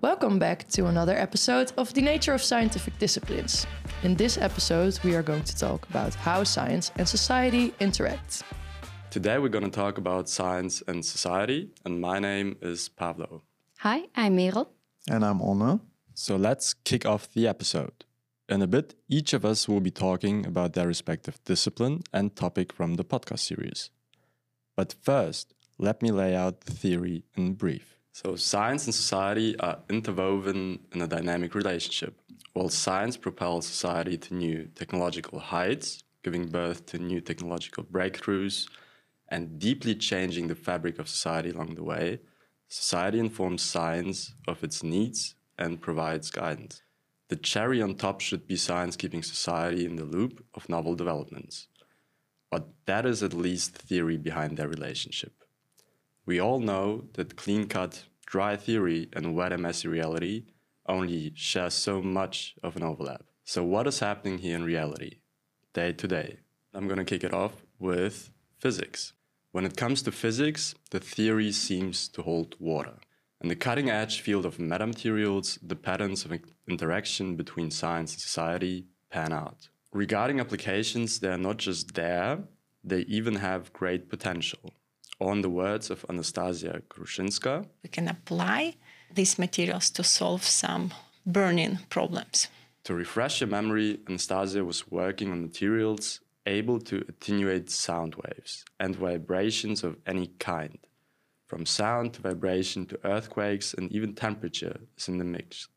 Welcome back to another episode of The Nature of Scientific Disciplines. In this episode, we are going to talk about how science and society interact. Today, we're going to talk about science and society, and my name is Pablo. Hi, I'm Merel. And I'm Onno. So let's kick off the episode. In a bit, each of us will be talking about their respective discipline and topic from the podcast series. But first, let me lay out the theory in brief. So, science and society are interwoven in a dynamic relationship. While science propels society to new technological heights, giving birth to new technological breakthroughs, and deeply changing the fabric of society along the way, society informs science of its needs and provides guidance. The cherry on top should be science keeping society in the loop of novel developments. But that is at least the theory behind their relationship. We all know that clean cut, dry theory and wet messy reality only share so much of an overlap. So, what is happening here in reality, day to day? I'm going to kick it off with physics. When it comes to physics, the theory seems to hold water. In the cutting edge field of metamaterials, the patterns of interaction between science and society pan out. Regarding applications, they are not just there, they even have great potential. On the words of Anastasia Krushynska, we can apply these materials to solve some burning problems. To refresh your memory, Anastasia was working on materials able to attenuate sound waves and vibrations of any kind. From sound to vibration to earthquakes and even temperature is in the mix.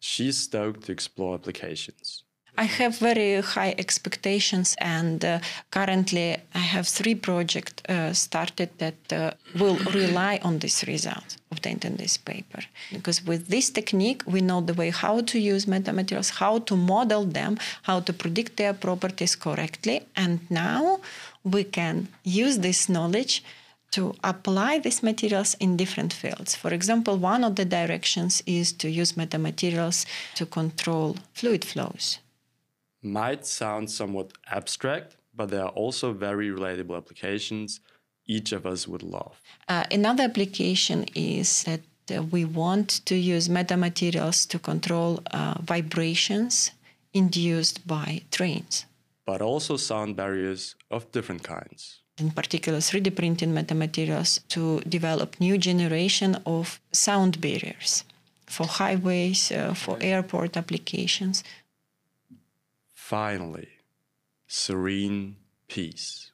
She's stoked to explore applications. I have very high expectations, and uh, currently I have three projects uh, started that uh, will rely on this result obtained in this paper. Because with this technique, we know the way how to use metamaterials, how to model them, how to predict their properties correctly, and now we can use this knowledge to apply these materials in different fields. For example, one of the directions is to use metamaterials to control fluid flows might sound somewhat abstract, but there are also very relatable applications each of us would love. Uh, another application is that uh, we want to use metamaterials to control uh, vibrations induced by trains. But also sound barriers of different kinds. In particular, 3D printing metamaterials to develop new generation of sound barriers for highways, uh, for airport applications. Finally, serene peace.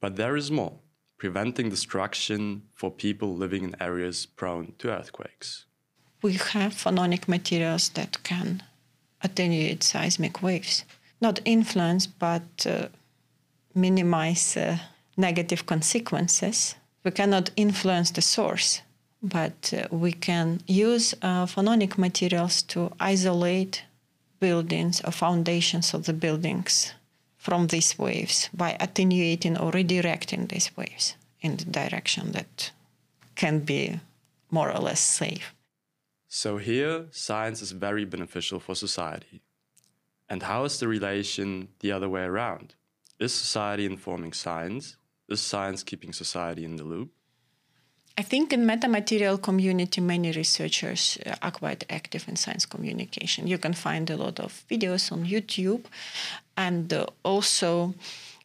But there is more preventing destruction for people living in areas prone to earthquakes. We have phononic materials that can attenuate seismic waves, not influence, but uh, minimize uh, negative consequences. We cannot influence the source, but uh, we can use uh, phononic materials to isolate buildings or foundations of the buildings from these waves by attenuating or redirecting these waves in the direction that can be more or less safe. So, here, science is very beneficial for society. And how is the relation the other way around? Is society informing science? Is science keeping society in the loop? I think in metamaterial community, many researchers uh, are quite active in science communication. You can find a lot of videos on YouTube, and uh, also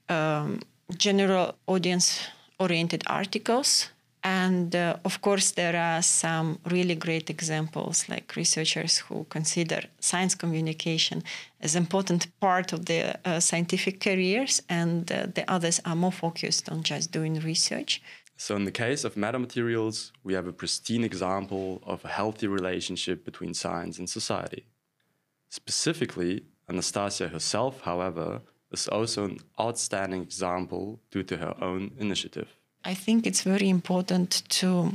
um, general audience-oriented articles. And uh, of course, there are some really great examples, like researchers who consider science communication as important part of their uh, scientific careers, and uh, the others are more focused on just doing research. So, in the case of metamaterials, we have a pristine example of a healthy relationship between science and society. Specifically, Anastasia herself, however, is also an outstanding example due to her own initiative. I think it's very important to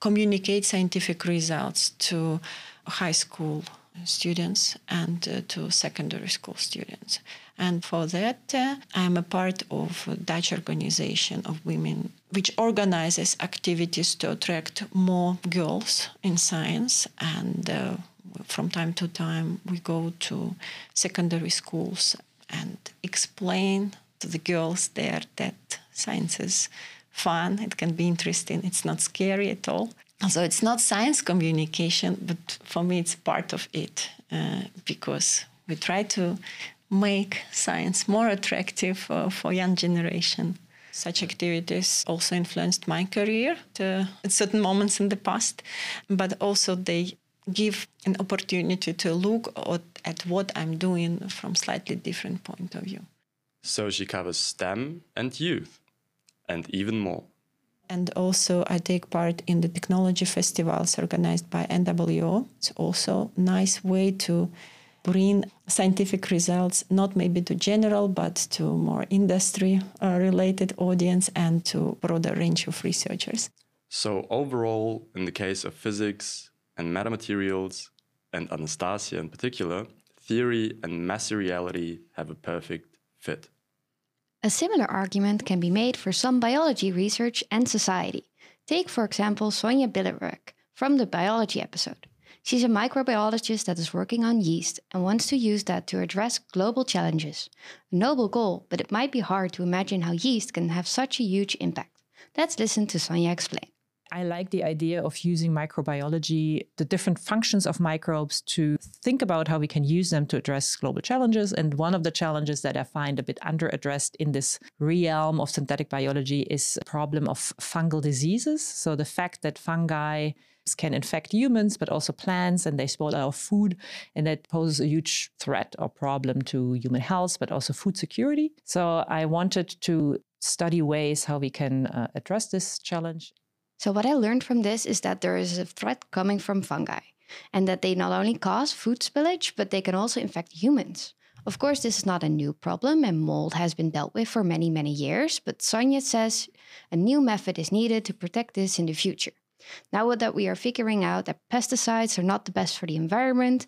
communicate scientific results to high school students and uh, to secondary school students. And for that, uh, I'm a part of a Dutch organization of women which organizes activities to attract more girls in science. And uh, from time to time, we go to secondary schools and explain to the girls there that science is fun, it can be interesting, it's not scary at all. So it's not science communication, but for me it's part of it uh, because we try to make science more attractive uh, for young generation. Such activities also influenced my career to, at certain moments in the past, but also they give an opportunity to look at, at what I'm doing from slightly different point of view. So she covers STEM and youth, and even more. And also, I take part in the technology festivals organized by NWO. It's also a nice way to bring scientific results, not maybe to general, but to more industry-related uh, audience and to broader range of researchers. So overall, in the case of physics and metamaterials, and Anastasia in particular, theory and messy reality have a perfect fit. A similar argument can be made for some biology research and society. Take, for example, Sonja Billerbeck from the biology episode. She's a microbiologist that is working on yeast and wants to use that to address global challenges. A noble goal, but it might be hard to imagine how yeast can have such a huge impact. Let's listen to Sonja explain. I like the idea of using microbiology, the different functions of microbes, to think about how we can use them to address global challenges. And one of the challenges that I find a bit underaddressed in this realm of synthetic biology is the problem of fungal diseases. So the fact that fungi can infect humans, but also plants, and they spoil our food. And that poses a huge threat or problem to human health, but also food security. So I wanted to study ways how we can uh, address this challenge. So, what I learned from this is that there is a threat coming from fungi, and that they not only cause food spillage, but they can also infect humans. Of course, this is not a new problem, and mold has been dealt with for many, many years, but Sonja says a new method is needed to protect this in the future. Now that we are figuring out that pesticides are not the best for the environment,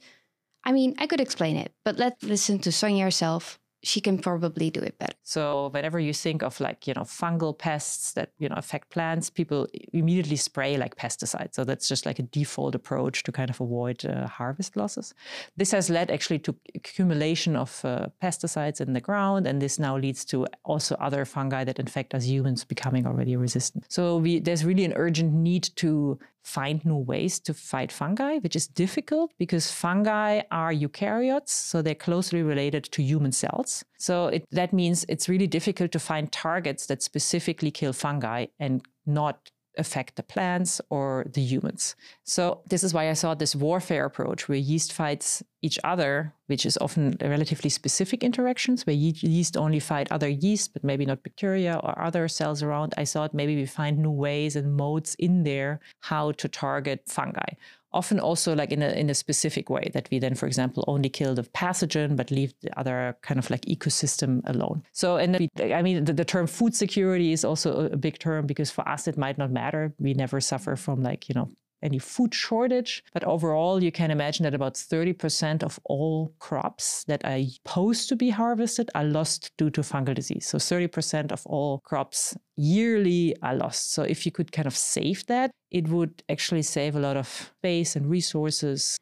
I mean, I could explain it, but let's listen to Sonja herself she can probably do it better. So whenever you think of like, you know, fungal pests that, you know, affect plants, people immediately spray like pesticides. So that's just like a default approach to kind of avoid uh, harvest losses. This has led actually to accumulation of uh, pesticides in the ground. And this now leads to also other fungi that infect us humans becoming already resistant. So we, there's really an urgent need to find new ways to fight fungi, which is difficult because fungi are eukaryotes, so they're closely related to human cells. So it, that means it's really difficult to find targets that specifically kill fungi and not affect the plants or the humans. So this is why I thought this warfare approach where yeast fights each other, which is often relatively specific interactions where yeast only fight other yeast, but maybe not bacteria or other cells around. I thought maybe we find new ways and modes in there how to target fungi. Often also like in a in a specific way that we then for example only kill the pathogen but leave the other kind of like ecosystem alone. So and i mean the, the, term food security is also a big term because for us it might not matter. We never suffer from like you know any food shortage. But overall, you can imagine that about 30% of all crops that are supposed to be harvested are lost due to fungal disease. So 30% of all crops yearly are lost. So if you could kind of save that, it would actually save a lot of space and resources.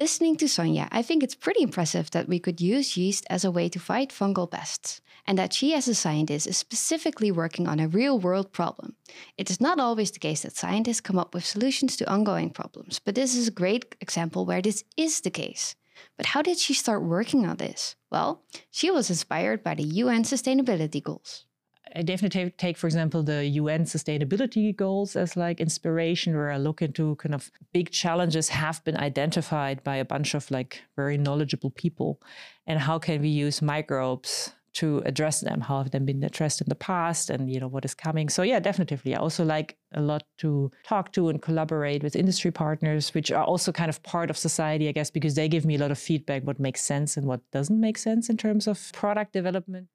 Listening to Sonja, I think it's pretty impressive that we could use yeast as a way to fight fungal pests, and that she, as a scientist, is specifically working on a real world problem. It is not always the case that scientists come up with solutions to ongoing problems, but this is a great example where this is the case. But how did she start working on this? Well, she was inspired by the UN sustainability goals. I definitely take, for example, the UN sustainability goals as like inspiration, where I look into kind of big challenges have been identified by a bunch of like very knowledgeable people, and how can we use microbes to address them? How have they been addressed in the past, and you know what is coming? So yeah, definitely. I also like a lot to talk to and collaborate with industry partners, which are also kind of part of society, I guess, because they give me a lot of feedback what makes sense and what doesn't make sense in terms of product development.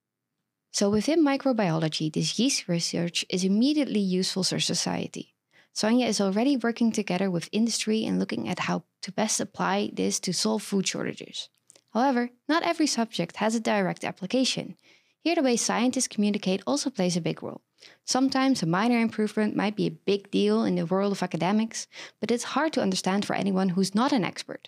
So within microbiology, this yeast research is immediately useful for society. Sonja is already working together with industry and looking at how to best apply this to solve food shortages. However, not every subject has a direct application. Here the way scientists communicate also plays a big role. Sometimes a minor improvement might be a big deal in the world of academics, but it's hard to understand for anyone who's not an expert.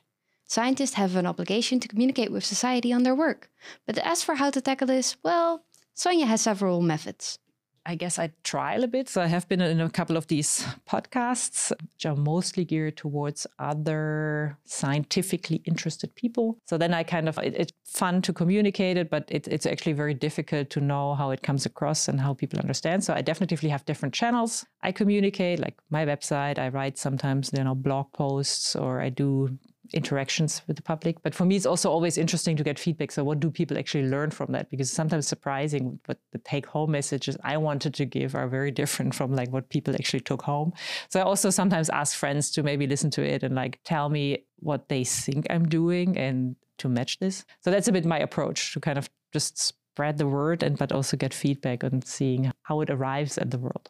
Scientists have an obligation to communicate with society on their work. But as for how to tackle this, well, Sonja has several methods. I guess I trial a bit. So I have been in a couple of these podcasts, which are mostly geared towards other scientifically interested people. So then I kind of, it, it's fun to communicate it, but it, it's actually very difficult to know how it comes across and how people understand. So I definitely have different channels. I communicate, like my website, I write sometimes, you know, blog posts or I do interactions with the public. But for me, it's also always interesting to get feedback. So, what do people actually learn from that? Because sometimes surprising, but the take home messages I wanted to give are very different from like what people actually took home. So, I also sometimes ask friends to maybe listen to it and like tell me what they think I'm doing and to match this. So, that's a bit my approach to kind of just spread the word and but also get feedback on seeing how it arrives at the world.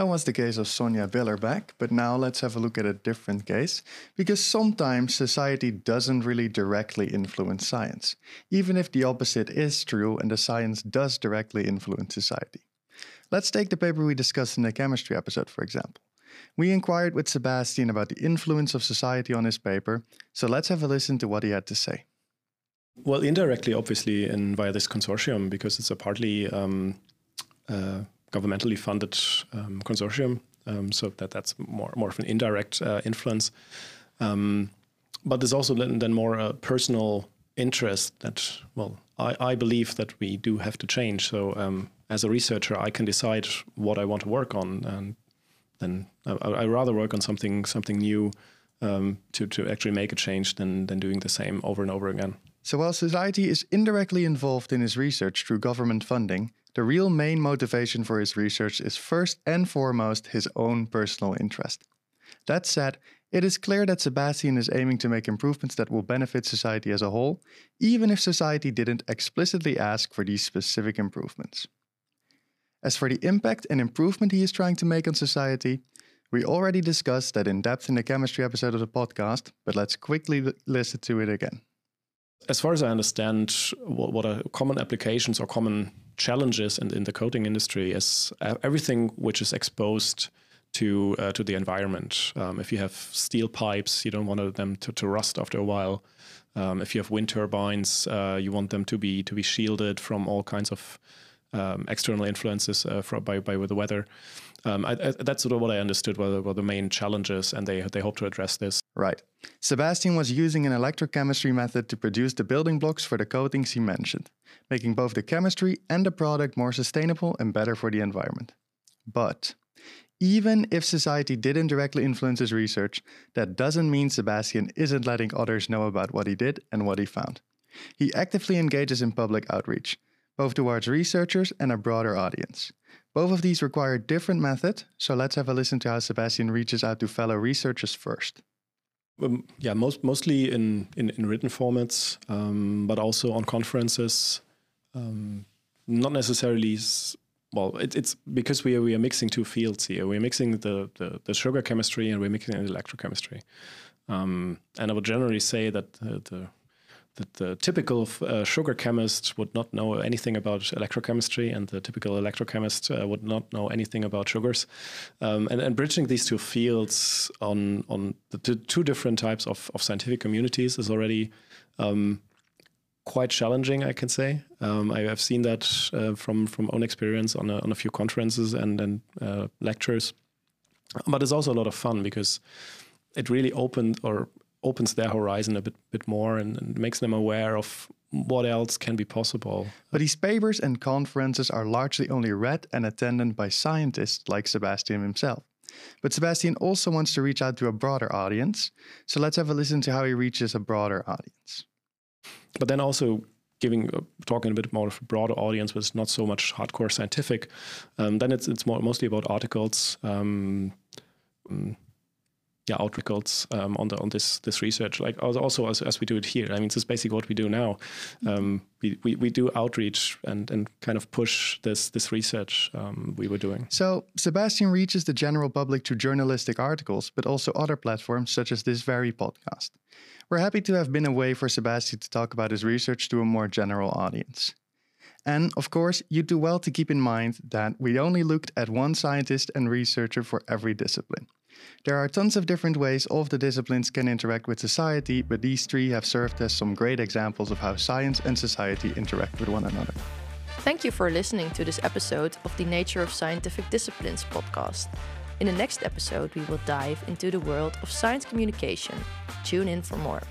That was the case of Sonja Billerbeck, but now let's have a look at a different case, because sometimes society doesn't really directly influence science, even if the opposite is true and the science does directly influence society. Let's take the paper we discussed in the chemistry episode, for example. We inquired with Sebastian about the influence of society on his paper, so let's have a listen to what he had to say. Well, indirectly, obviously, and via this consortium, because it's a partly um, uh, governmentally funded um, consortium, um, so that that's more more of an indirect uh, influence. Um, but there's also then, more a personal interest that well, I, I believe that we do have to change. So um, as a researcher, I can decide what I want to work on, and then I, I rather work on something something new um, to to actually make a change than than doing the same over and over again. So while society is indirectly involved in his research through government funding, the real main motivation for his research is first and foremost his own personal interest. That said, it is clear that Sebastian is aiming to make improvements that will benefit society as a whole, even if society didn't explicitly ask for these specific improvements. As for the impact and improvement he is trying to make on society, we already discussed that in depth in the chemistry episode of the podcast, but let's quickly listen to it again. As far as I understand, what, what are common applications or common challenges in, in the coating industry is everything which is exposed to uh, to the environment. Um, if you have steel pipes, you don't want them to, to rust after a while. Um, if you have wind turbines, uh, you want them to be to be shielded from all kinds of um, external influences uh, by by the weather. Um, I, I, that's sort of what I understood were were the main challenges, and they they hope to address this. Right. Sebastian was using an electrochemistry method to produce the building blocks for the coatings he mentioned, making both the chemistry and the product more sustainable and better for the environment. But even if society didn't directly influence his research, that doesn't mean Sebastian isn't letting others know about what he did and what he found. He actively engages in public outreach, both towards researchers and a broader audience. Both of these require different methods, so let's have a listen to how Sebastian reaches out to fellow researchers first. Um, yeah, most, mostly in, in, in written formats, um, but also on conferences. Um, not necessarily, well, it, it's because we are, we are mixing two fields here. We're mixing the, the, the sugar chemistry and we're mixing the electrochemistry. Um, and I would generally say that uh, the that the typical uh, sugar chemist would not know anything about electrochemistry, and the typical electrochemist uh, would not know anything about sugars. Um, and, and, bridging these two fields on on the two different types of, of scientific communities is already um, quite challenging, I can say. Um, I have seen that uh, from from own experience on a, on a few conferences and and uh, lectures, but it's also a lot of fun because it really opened or opens their horizon a bit bit more and, and, makes them aware of what else can be possible. But these papers and conferences are largely only read and attended by scientists like Sebastian himself. But Sebastian also wants to reach out to a broader audience. So let's have a listen to how he reaches a broader audience. But then also giving uh, talking a bit more of a broader audience with not so much hardcore scientific. Um, then it's it's more mostly about articles. Um, mm, yeah articles um, on the on this this research like also as, as we do it here. I mean this is basically what we do now. Um, we, we, we do outreach and and kind of push this this research um, we were doing. So sebastian reaches the general public through journalistic articles but also other platforms such as this very podcast. We're happy to have been a way for sebastian to talk about his research to a more general audience. And of course, you do well to keep in mind that we only looked at one scientist and researcher for every discipline. There are tons of different ways all of the disciplines can interact with society, but these three have served as some great examples of how science and society interact with one another. Thank you for listening to this episode of the Nature of Scientific Disciplines podcast. In the next episode, we will dive into the world of science communication. Tune in for more.